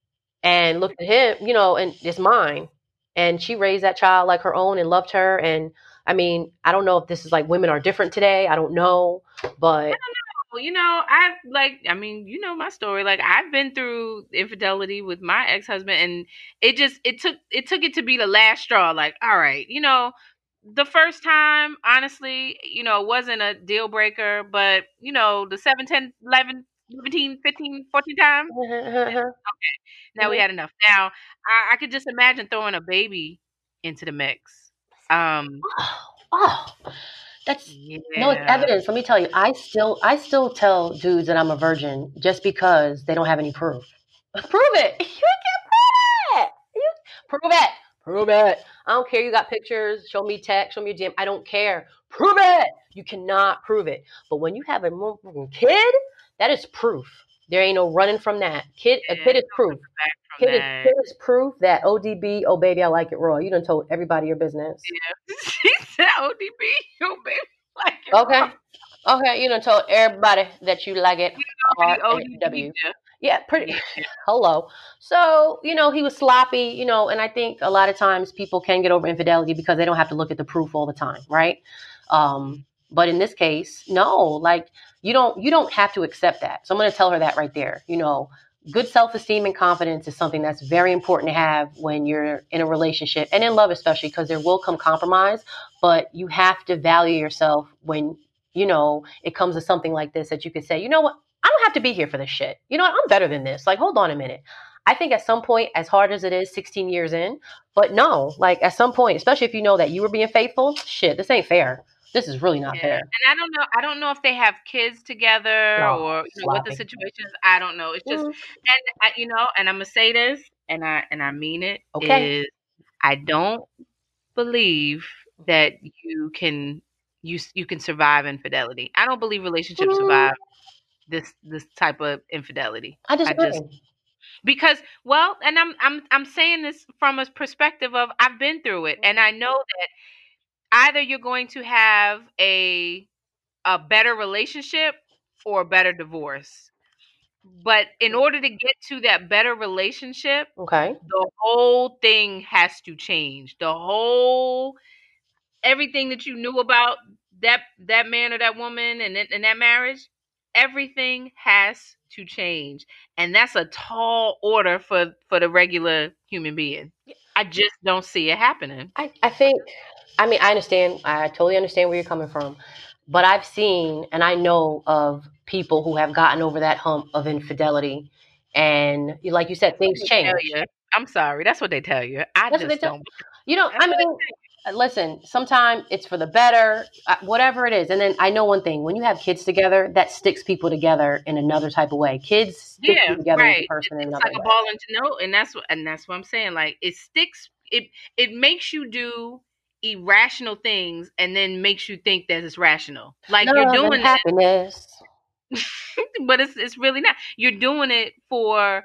and looked at him, you know, and it's mine. And she raised that child like her own and loved her. And I mean, I don't know if this is like women are different today. I don't know, but you know, I've like, I mean, you know my story. Like, I've been through infidelity with my ex husband, and it just it took it took it to be the last straw. Like, all right, you know, the first time, honestly, you know, wasn't a deal breaker, but you know, the 7, 10, 11, 17, 15, 14 times, okay. now we Mhm. had enough. Now, I, I could just imagine throwing a baby into the mix. Um, oh, oh, that's yeah. no it's evidence. Let me tell you, I still I still tell dudes that I'm a virgin just because they don't have any proof. prove it. You can prove it. You prove it. Prove it. I don't care. You got pictures. Show me text. Show me your DM. I don't care. Prove it. You cannot prove it. But when you have a motherfucking kid, that is proof. There ain't no running from that. Kid, a kid is proof. Kid is, kid is proof that ODB, oh baby, I like it raw. You done told everybody your business. she said ODB, yo baby, like it Okay. raw. Okay, you done told everybody that you like it. ODB. Yeah, pretty. Hello. So, you know, he was sloppy, you know, and I think a lot of times people can get over infidelity because they don't have to look at the proof all the time, right? Um, but in this case, no, like you don't you don't have to accept that. So I'm going to tell her that right there. You know, good self-esteem and confidence is something that's very important to have when you're in a relationship and in love especially because there will come compromise, but you have to value yourself when you know it comes to something like this that you could say, "You know what? I don't have to be here for this shit. You know what? I'm better than this. Like, hold on a minute. I think at some point, as hard as it is, 16 years in, but no, like at some point, especially if you know that you were being faithful, shit, this ain't fair. This is really not Yeah. fair. And I don't know. I don't know if they have kids together No, or you know, what the situation is. I don't know. It's just Mm, and I, you know, and I'm gonna say this, and I and I mean it. Okay. Is I don't believe that you can you you can survive infidelity. I don't believe relationships Mm. survive this this type of infidelity. I disagree. just- because well and i'm i'm i'm saying this from a perspective of i've been through it and i know that either you're going to have a a better relationship or a better divorce. But in mm. order to get to that better relationship Okay. the whole thing has to change. The whole everything that you knew about that that man or that woman and in, in that marriage everything has to change. And that's a tall order for for the regular human being. I just don't see it happening. I, I think, I mean, I understand, I totally understand where you're coming from, but I've seen and I know of people who have gotten over that hump of infidelity. And like you said, things change. i'm sorry that's what they tell you i That's just they don't You know, I mean, uh, listen, sometimes it's for the better, uh, whatever it is. And then I know one thing when you have kids together, that sticks people together in another type of way. Kids stick yeah together as a right person in it's another like a way. ball into note and that's what and that's what i'm saying like it sticks it it makes you do irrational things and then makes you think that it's rational like you're doing happiness. but it's it's really not. You're doing it for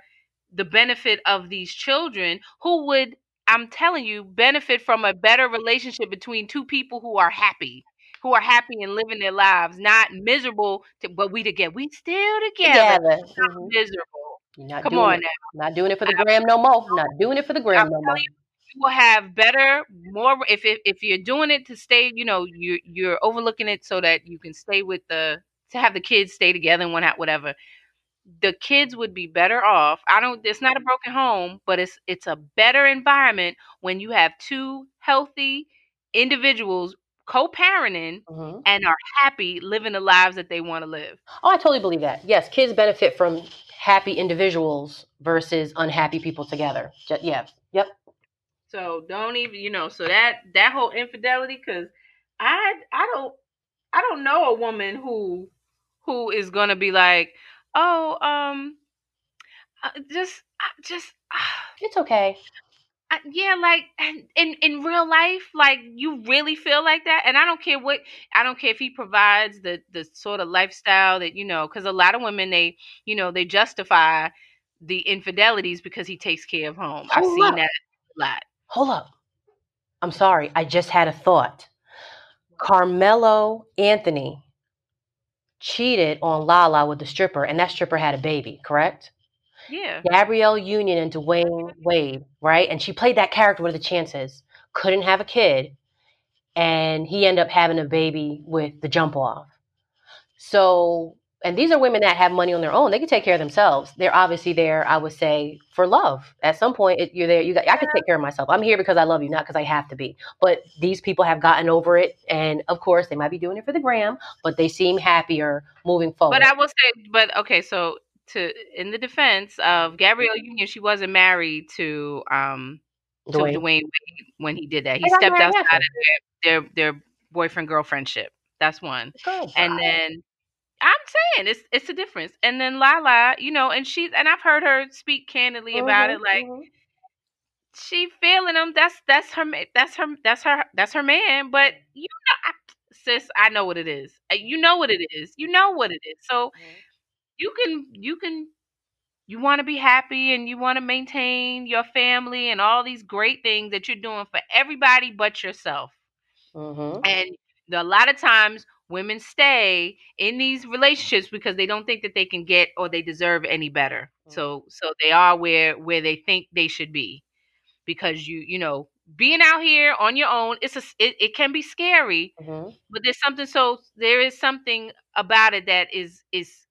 the benefit of these children who would I'm telling you benefit from a better relationship between two people who are happy, who are happy and living their lives, not miserable. To, but we together, we still together, Together. not Mhm. miserable. You're not Come doing on it. now. Not doing it for the gram no more. Not doing it for the gram I'm no more. telling you will have better more if, if if you're doing it to stay you know you you're overlooking it so that you can stay with the to have the kids stay together and one out whatever the kids would be better off i don't it's not a broken home but it's it's a better environment when you have two healthy individuals co-parenting Mhm. and are happy living the lives that they want to live Oh, I totally believe that. Yes, kids benefit from happy individuals versus unhappy people together. Yeah. Yep. So don't even you know so that that whole infidelity because I I don't I don't know a woman who who is gonna be like oh um uh, just just It's okay. I, yeah like and in in real life like you really feel like that? And I don't care what I don't care if he provides the the sort of lifestyle that you know because a lot of women they you know they justify the infidelities because he takes care of home. I've seen that a lot Hold up. I'm sorry. I just had a thought. Carmelo Anthony cheated on Lala with the stripper, and that stripper had a baby, correct? yeah Gabrielle Union and Dwyane mm-hmm. Wade, right? And she played that character. What are the chances? Couldn't have a kid, and he ended up having a baby with the jump off. So, and these are women that have money on their own. They can take care of themselves. They're obviously there, I would say, for love. At some point, it, you're there. You got, I can take care of myself. I'm here because I love you, not because I have to be. But these people have gotten over it, and of course, they might be doing it for the gram, but they seem happier moving forward. But I will say, but okay, so to in the defense of Gabrielle Union, she wasn't married to um to Dwyane. Dwyane Wade when he did that. He stepped outside of their, their their boyfriend girlfriend ship. That's one. Good And then I'm saying it's it's a difference. And then Lala, you know, and she's and I've heard her speak candidly about Mhm, it, like mhm. she feeling him. That's that's her that's her that's her that's her man. But you know, I, sis, I know what it is. Uh, You know what it is. You know what it is. So you can you can you want to be happy and you want to maintain your family and all these great things that you're doing for everybody but yourself. Mhm. And a lot of times women stay in these relationships because they don't think that they can get or they deserve any better. So so they are where where they think they should be. Because you you know, being out here on your own, it's a it, it can be scary, Mhm. but there's something so there is something about it that is is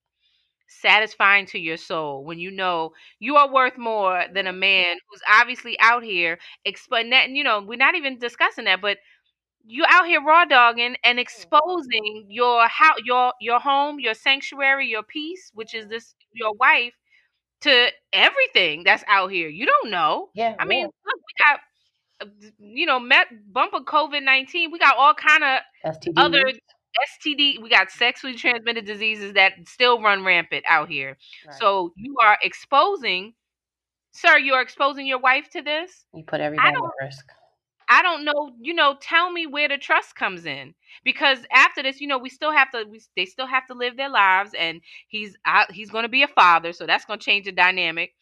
satisfying to your soul when you know you are worth more than a man who's obviously out here explaining that and you know we're not even discussing that but you out here raw dogging and exposing your how your your home your sanctuary your peace which is this your wife to everything that's out here you don't know Yeah. i mean yeah. look we got you know met bumper covid-19 we got all kind of other STD, we got sexually transmitted diseases that still run rampant out here. Right. So you are exposing, sir, you are exposing your wife to this. you put everybody at risk. I don't know, you know, tell me where the trust comes in because after this, you know, we still have to, we, they still have to live their lives, and he's out, he's going to be a father, so that's going to change the dynamic.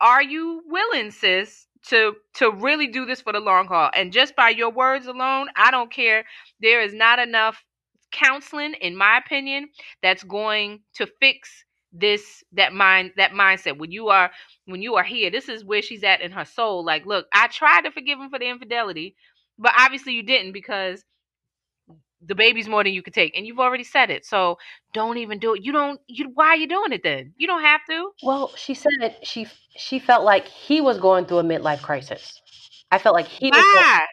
are you willing, sis, to to really do this for the long haul? And just by your words alone, I don't care. There is not enough counseling, in my opinion, that's going to fix this that mind that mindset. When you are when you are here this is where she's at in her soul. Like look i tried to forgive him for the infidelity but obviously you didn't because the baby's more than you could take and you've already said it. So don't even do it. You don't you why are you doing it then? You don't have to. Well, she said she she felt like he was going through a midlife crisis. I felt like he was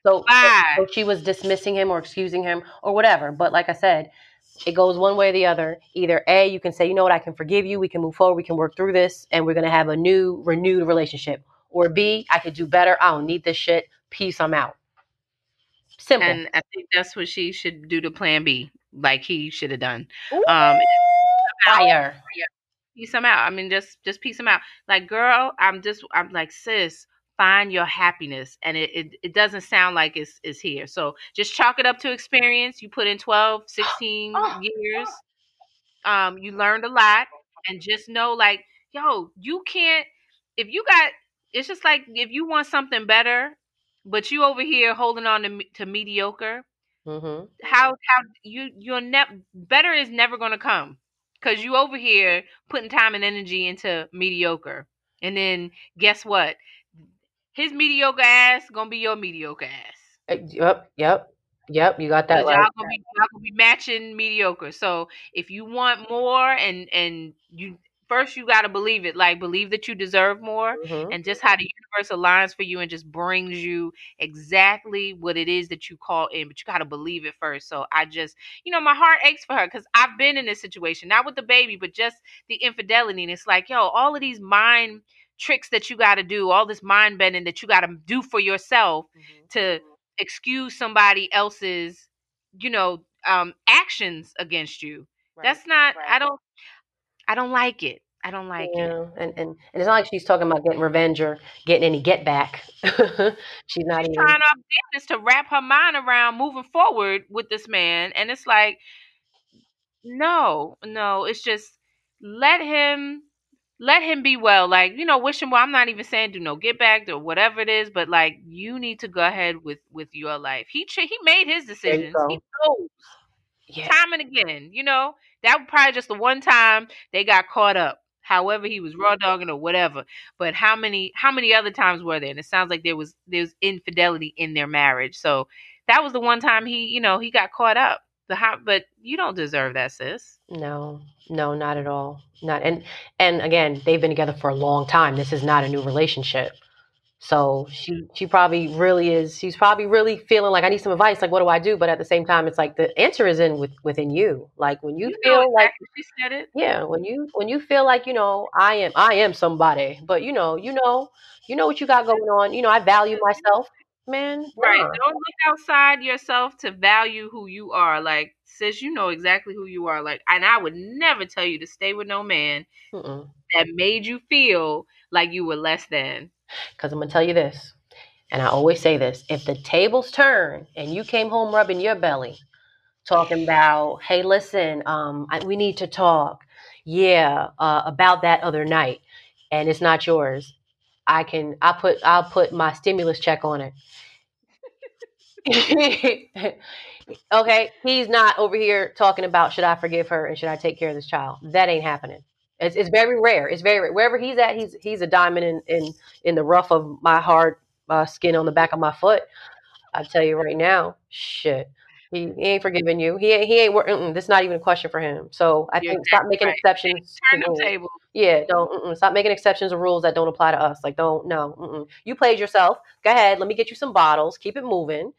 so, so so she was dismissing him or excusing him or whatever. But like I said, it goes one way or the other. Either A, you can say, you know what, I can forgive you, we can move forward, we can work through this, and we're gonna have a new, renewed relationship. Or B, I could do better. I don't need this shit. Peace, I'm out. Simple. and i think that's what she should do to plan b like he should have done Ooh, um fire. piece them out. I mean, just just piece them out. Like, girl, I'm just I'm like, sis, find your happiness, and it it, it doesn't sound like it's it's here. So just chalk it up to experience. You put in 12, 16 Oh, years. Um, you learned a lot, and just know, like, yo, you can't. If you got, it's just like if you want something better, but you over here holding on to to mediocre. Mm-hmm. How how you you're ne- better is never gonna come because you over here putting time and energy into mediocre, and then guess what? His mediocre ass gonna be your mediocre ass. Yep, yep, yep. You got that right. y'all gonna be y'all gonna be matching mediocre. So if you want more, and and you first you gotta believe it. Like believe that you deserve more, Mhm. and just how the universe aligns for you and just brings you exactly what it is that you call in. But you gotta believe it first. So I just, you know, my heart aches for her because I've been in this situation, not with the baby, but just the infidelity. And it's like, yo, all of these mind tricks that you gotta do, all this mind bending that you gotta do for yourself to excuse somebody else's, you know, um, actions against you. That's not. I don't. I don't like it. I don't like it. Yeah, and, and and it's not like she's talking about getting revenge or getting any get back. she's not She's even. trying her business to wrap her mind around moving forward with this man, and it's like, no, no. It's just let him. Let him be well, like you know, wish him well. I'm not even saying do no get back or whatever it is, but like you need to go ahead with with your life. He ch- he made his There decisions. He knows Yeah, time and again. You know, that was probably just the one time they got caught up. However, he was raw mm-hmm. dogging or whatever. But how many how many other times were there? And it sounds like there was there's infidelity in their marriage. So that was the one time he, you know, he got caught up. The how, but you don't deserve that, sis. no, no, not at all. Not and and again, they've been together for a long time. This is not a new relationship. So she she probably really is. She's probably really feeling like I need some advice. Like, what do I do? But at the same time, it's like the answer is in with within you. Like when you You feel like. She said it. Yeah, when you when you feel like you know I am I am somebody, but you know you know you know what you got going on. You know I value myself, man. Right. Nah. Don't look outside yourself to value who you are. Like, sis, you know exactly who you are. Like, and I would never tell you to stay with no man Mm-mm. that made you feel like you were less than. Because I'm gonna tell you this, and I always say this: if the tables turn and you came home rubbing your belly, talking about, hey, listen, um, I, we need to talk, yeah, uh, about that other night, and it's not yours, I can I put I'll put my stimulus check on it. okay, he's not over here talking about should I forgive her and should I take care of this child. That ain't happening. It's, it's very rare. It's very rare. Wherever he's at, he's he's a diamond in in, in the rough of my hard uh, skin on the back of my foot. I tell you right now, shit. He, he ain't forgiving you. He ain't. He ain't. Mm-mm, this is not even a question for him. So I You're think stop making right. exceptions. Turn rules. tables. Yeah, don't stop making exceptions or rules that don't apply to us. Like, don't no. Mm-mm. You played yourself. Go ahead. Let me get you some bottles. Keep it moving.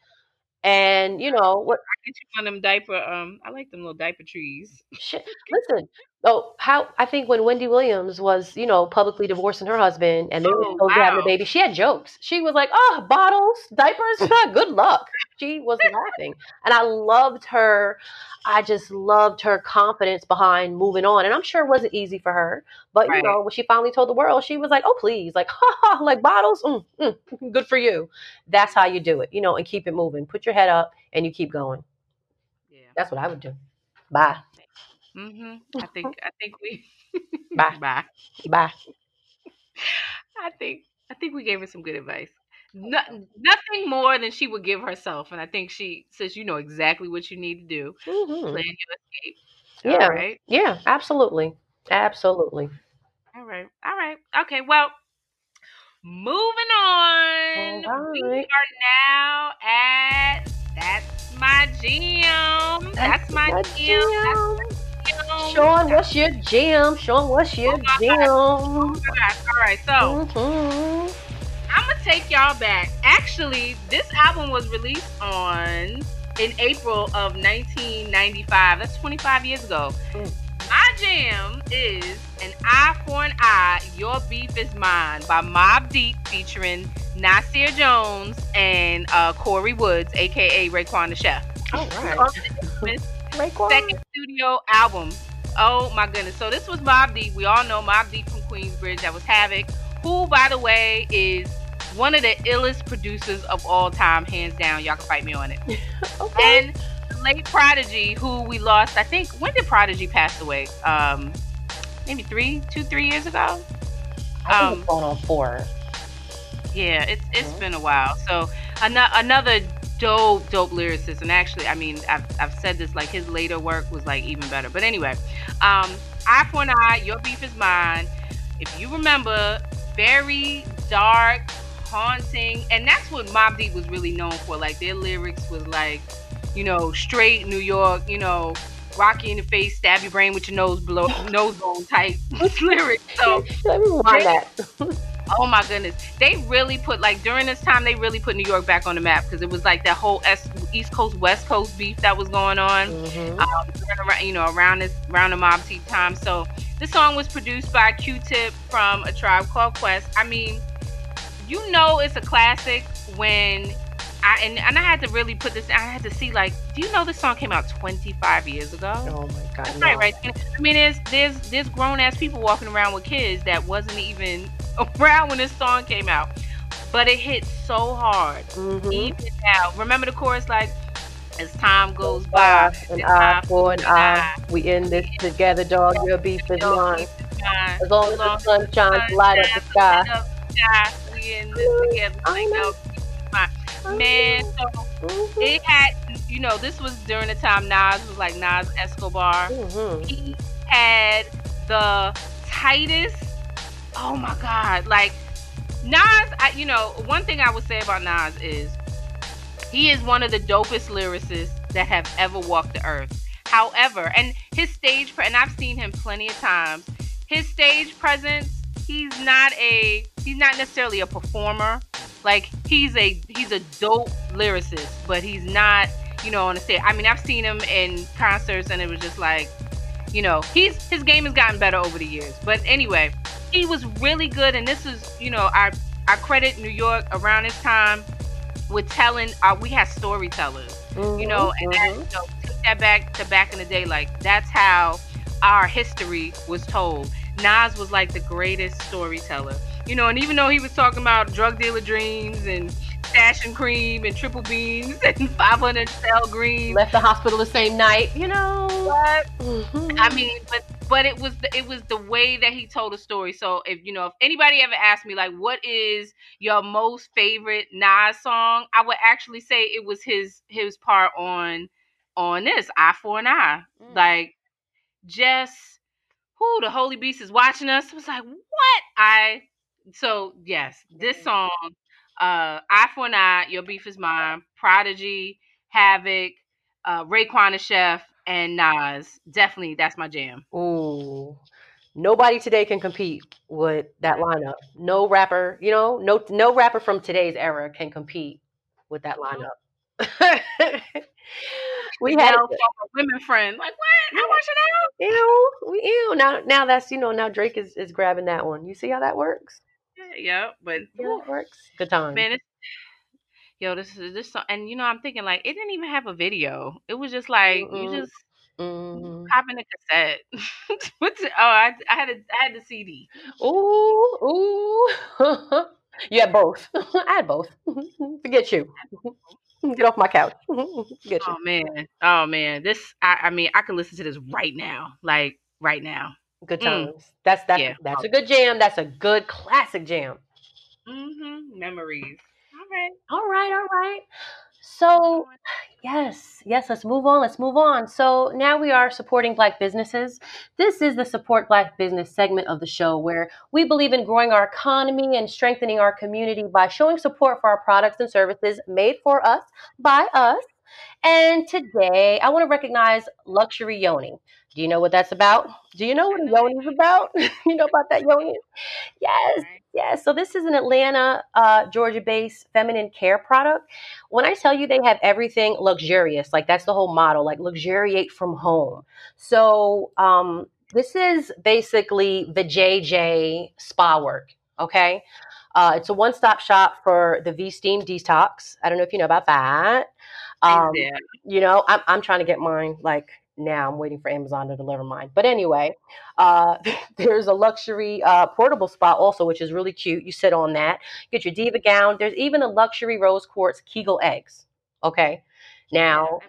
And you know what? I get you one of them diaper. Um, I like them little diaper trees. Shit. Listen. Oh, how I think when Wendy Williams was, you know, publicly divorcing her husband and they were Oh, supposed to a baby, she had jokes. She was like, "Oh, bottles, diapers. Good luck." She was laughing, and I loved her. I just loved her confidence behind moving on, and I'm sure it wasn't easy for her. But Right. you know, when she finally told the world, she was like, "Oh, please, like, ha ha, like bottles. Mm, mm, good for you." That's how you do it, you know, and keep it moving. Put your head up, and you keep going. Yeah. That's what I would do. Bye, Mhm. I think. I think we. Bye. Bye. bye. I think I think we gave her some good advice. No, nothing more than she would give herself, and I think she says you know exactly what you need to do. Mhm. Plan your escape. Yeah. Right. Yeah, absolutely. Absolutely. All right. All right. Okay. Well, moving on. All We are now at that's my jam. That's, my, my jam. jam. That's my jam. Sean, what's your jam? Sean, what's your Oh jam? All right. So. Mhm. I'm gonna take y'all back. Actually, this album was released on in April of 1995. That's 25 years ago. Mm. My jam is an eye for an eye. Your beef is mine by Mobb Deep, featuring Nasir Jones and uh, Corey Woods, aka Raekwon the Chef. All right. Raekwon. second studio album. Oh my goodness. So this was Mobb Deep. We all know Mobb Deep from Queensbridge. That was Havoc, who, by the way, is one of the illest producers of all time, hands down. Y'all can fight me on it. Okay. And the late Prodigy, who we lost, I think, when did Prodigy pass away? Um, maybe three, two, three years ago. I think um, it's going on four. Yeah, it's it's Mhm. been a while. So ano- another dope, dope lyricist, and actually, I mean, I've, I've said this like his later work was like even better. But anyway, um, eye for an eye, your beef is mine. If you remember, very dark, haunting, and that's what Mobb Deep was really known for. Like their lyrics was like, you know, straight New York, you know. Rocky in the face, stab your brain with your nose below, nose bone type lyrics. So Let me rewind that. Oh my goodness. They really put like during this time they really put New York back on the map because it was like that whole East Coast West Coast beef that was going on. Mhm. Um, you know, around this around the Mobb Deep time. So this song was produced by Q-Tip from a tribe called Quest. I mean, you know it's a classic when I and, and I had to really put this I had to see like, do you know this song came out 25 years ago? Oh my God. That's no. right, right. I mean, there's there's there's grown ass people walking around with kids that wasn't even around when this song came out, but it hit so hard. Mhm. Even now, remember the chorus like, as time goes by, An an eye for an eye. We in this together, dog. Your beef is mine. beef is mine. As long as the sun shines, light up the sky. Light up the sky. We in this together. I Like, know. beef is mine. Man, so Mhm. it had, you know, this was during the time Nas was like Nas Escobar. Mhm. he had the tightest. Oh my god! Like Nas, I, you know, one thing I would say about Nas is he is one of the dopest lyricists that have ever walked the earth. However, and his stage, and I've seen him plenty of times. His stage presence, he's not a, he's not necessarily a performer. Like he's a, he's a dope lyricist, but he's not, you know, on the stage. I mean, I've seen him in concerts, and it was just like, you know, he's his game has gotten better over the years. But anyway, he was really good, and this is, you know, I I credit New York around this time with telling. Uh, we had storytellers, you know, and that, Mhm. you know, take that back to back in the day. Like that's how our history was told. Nas was like the greatest storyteller, you know, and even though he was talking about drug dealer dreams and stash and cream and triple beans and 500 cell green. left the hospital the same night. You know. But Mhm. I mean, but but it was the, it was the way that he told a story. So if you know if anybody ever asked me like what is your most favorite Nas song, I would actually say it was his his part on on this Eye for an Eye. Mm. Like just who the Holy Beast is watching us. It was like what I so yes, this song, uh Eye for an Eye, Your Beef is Mine, Prodigy, Havoc, uh Raekwon the Chef, and Nas. Definitely that's my jam. Ooh. Nobody today can compete with that lineup. No rapper, you know, no no rapper from today's era can compete with that mm-hmm. lineup. we had a women friend. Like what? I watch it out. ew, we ew. Now now that's you know now Drake is, is grabbing that one. You see how that works? Yeah, yeah but how that works? Good time. man, it's yo, this is this song, and you know, I'm thinking like it didn't even have a video. It was just like Mm-mm. you just Mm. popping a cassette. What's it? Oh, I, I had a, I had the CD. Ooh, ooh. you had both. I had both. Forget you. Get off my couch. Forget you. Oh man, oh man, this I, I mean I could listen to this right now, like right now. Good Mm. times. That's that's Yeah. that's a good jam. That's a good classic jam. Mm-hmm. Memories. All right. All right, all right. So, yes, yes, let's move on. Let's move on. So, now we are supporting Black businesses. This is the Support Black Business segment of the show where we believe in growing our economy and strengthening our community by showing support for our products and services made for us by us. And today, I want to recognize Luxury Yoni. Do you know what that's about? Do you know what a yoni is about? you know about that yoni? Yes, yes. So this is an Atlanta, uh, Georgia-based feminine care product. When I tell you they have everything luxurious, like that's the whole model, like luxuriate from home. So um, this is basically the JJ spa work. Okay. Uh, it's a one-stop shop for the V Steam detox. I don't know if you know about that. Um, you know, I'm, I'm trying to get mine like now. I'm waiting for Amazon to deliver mine. But anyway, uh, there's a luxury uh, portable spot also, which is really cute. You sit on that, get your diva gown. There's even a luxury rose quartz Kegel eggs. Okay. Now,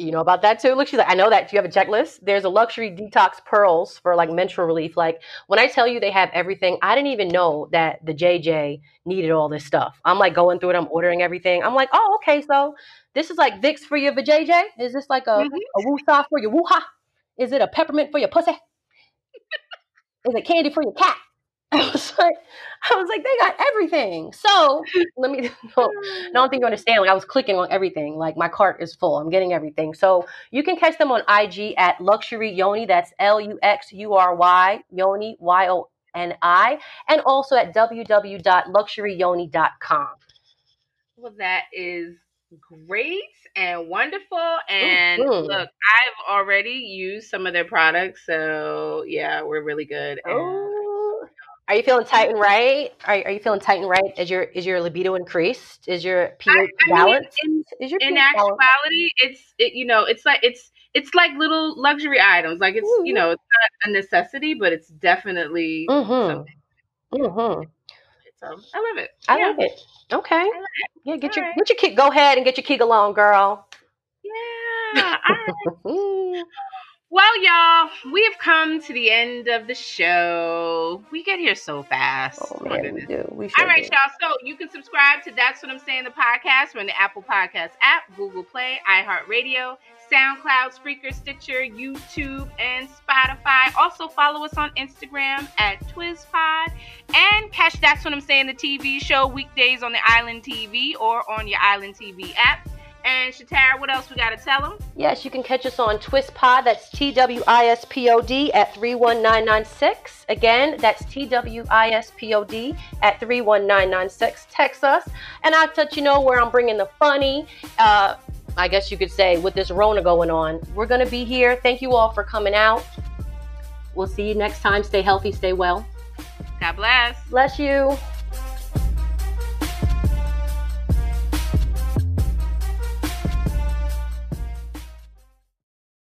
you know about that too? Look, she's like, I know that. Do you have a checklist? There's a luxury detox pearls for like menstrual relief. Like when I tell you they have everything, I didn't even know that the JJ needed all this stuff. I'm like going through it, I'm ordering everything. I'm like, oh, okay, so this is like Vicks for your vajayjay? Is this like a, mm-hmm. a woo for your woo-ha? Is it a peppermint for your pussy? is it candy for your cat? I was like, I was like, they got everything. So let me. No, I don't think you understand. Like I was clicking on everything. Like my cart is full. I'm getting everything. So you can catch them on IG at Luxury Yoni. That's L U X U R Y Yoni Y O N I, and also at www.luxuryyoni.com. Well, that is great and wonderful. And mm-hmm. look, I've already used some of their products, so yeah, we're really good. Oh. Are you feeling tight and right? Are, are you feeling tight and right? Is your is your libido increased? Is your pH balanced? In, is your in actuality, balanced? it's it, you know it's like it's it's like little luxury items. Like it's mm-hmm. you know it's not a necessity, but it's definitely mm-hmm. something. Mm-hmm. So I love it. I yeah. love it. Okay. It. Yeah, get All your right. get your kick. Go ahead and get your kick along, girl. Yeah. well, y'all, we have come to the end of the show. We get here so fast. Oh man, we do. We sure All right, do. y'all. So you can subscribe to That's What I'm Saying the podcast. We're in the Apple Podcast app, Google Play, iHeartRadio, SoundCloud, Spreaker, Stitcher, YouTube, and Spotify. Also follow us on Instagram at TwisPod and catch That's What I'm Saying, the TV show weekdays on the Island TV or on your Island TV app. And Shatara, what else we got to tell them? Yes, you can catch us on Twist Pod. That's T W I S P O D at 31996. Again, that's T W I S P O D at 31996. Text us, and I'll let you know where I'm bringing the funny. Uh, I guess you could say, with this Rona going on. We're going to be here. Thank you all for coming out. We'll see you next time. Stay healthy, stay well. God bless. Bless you.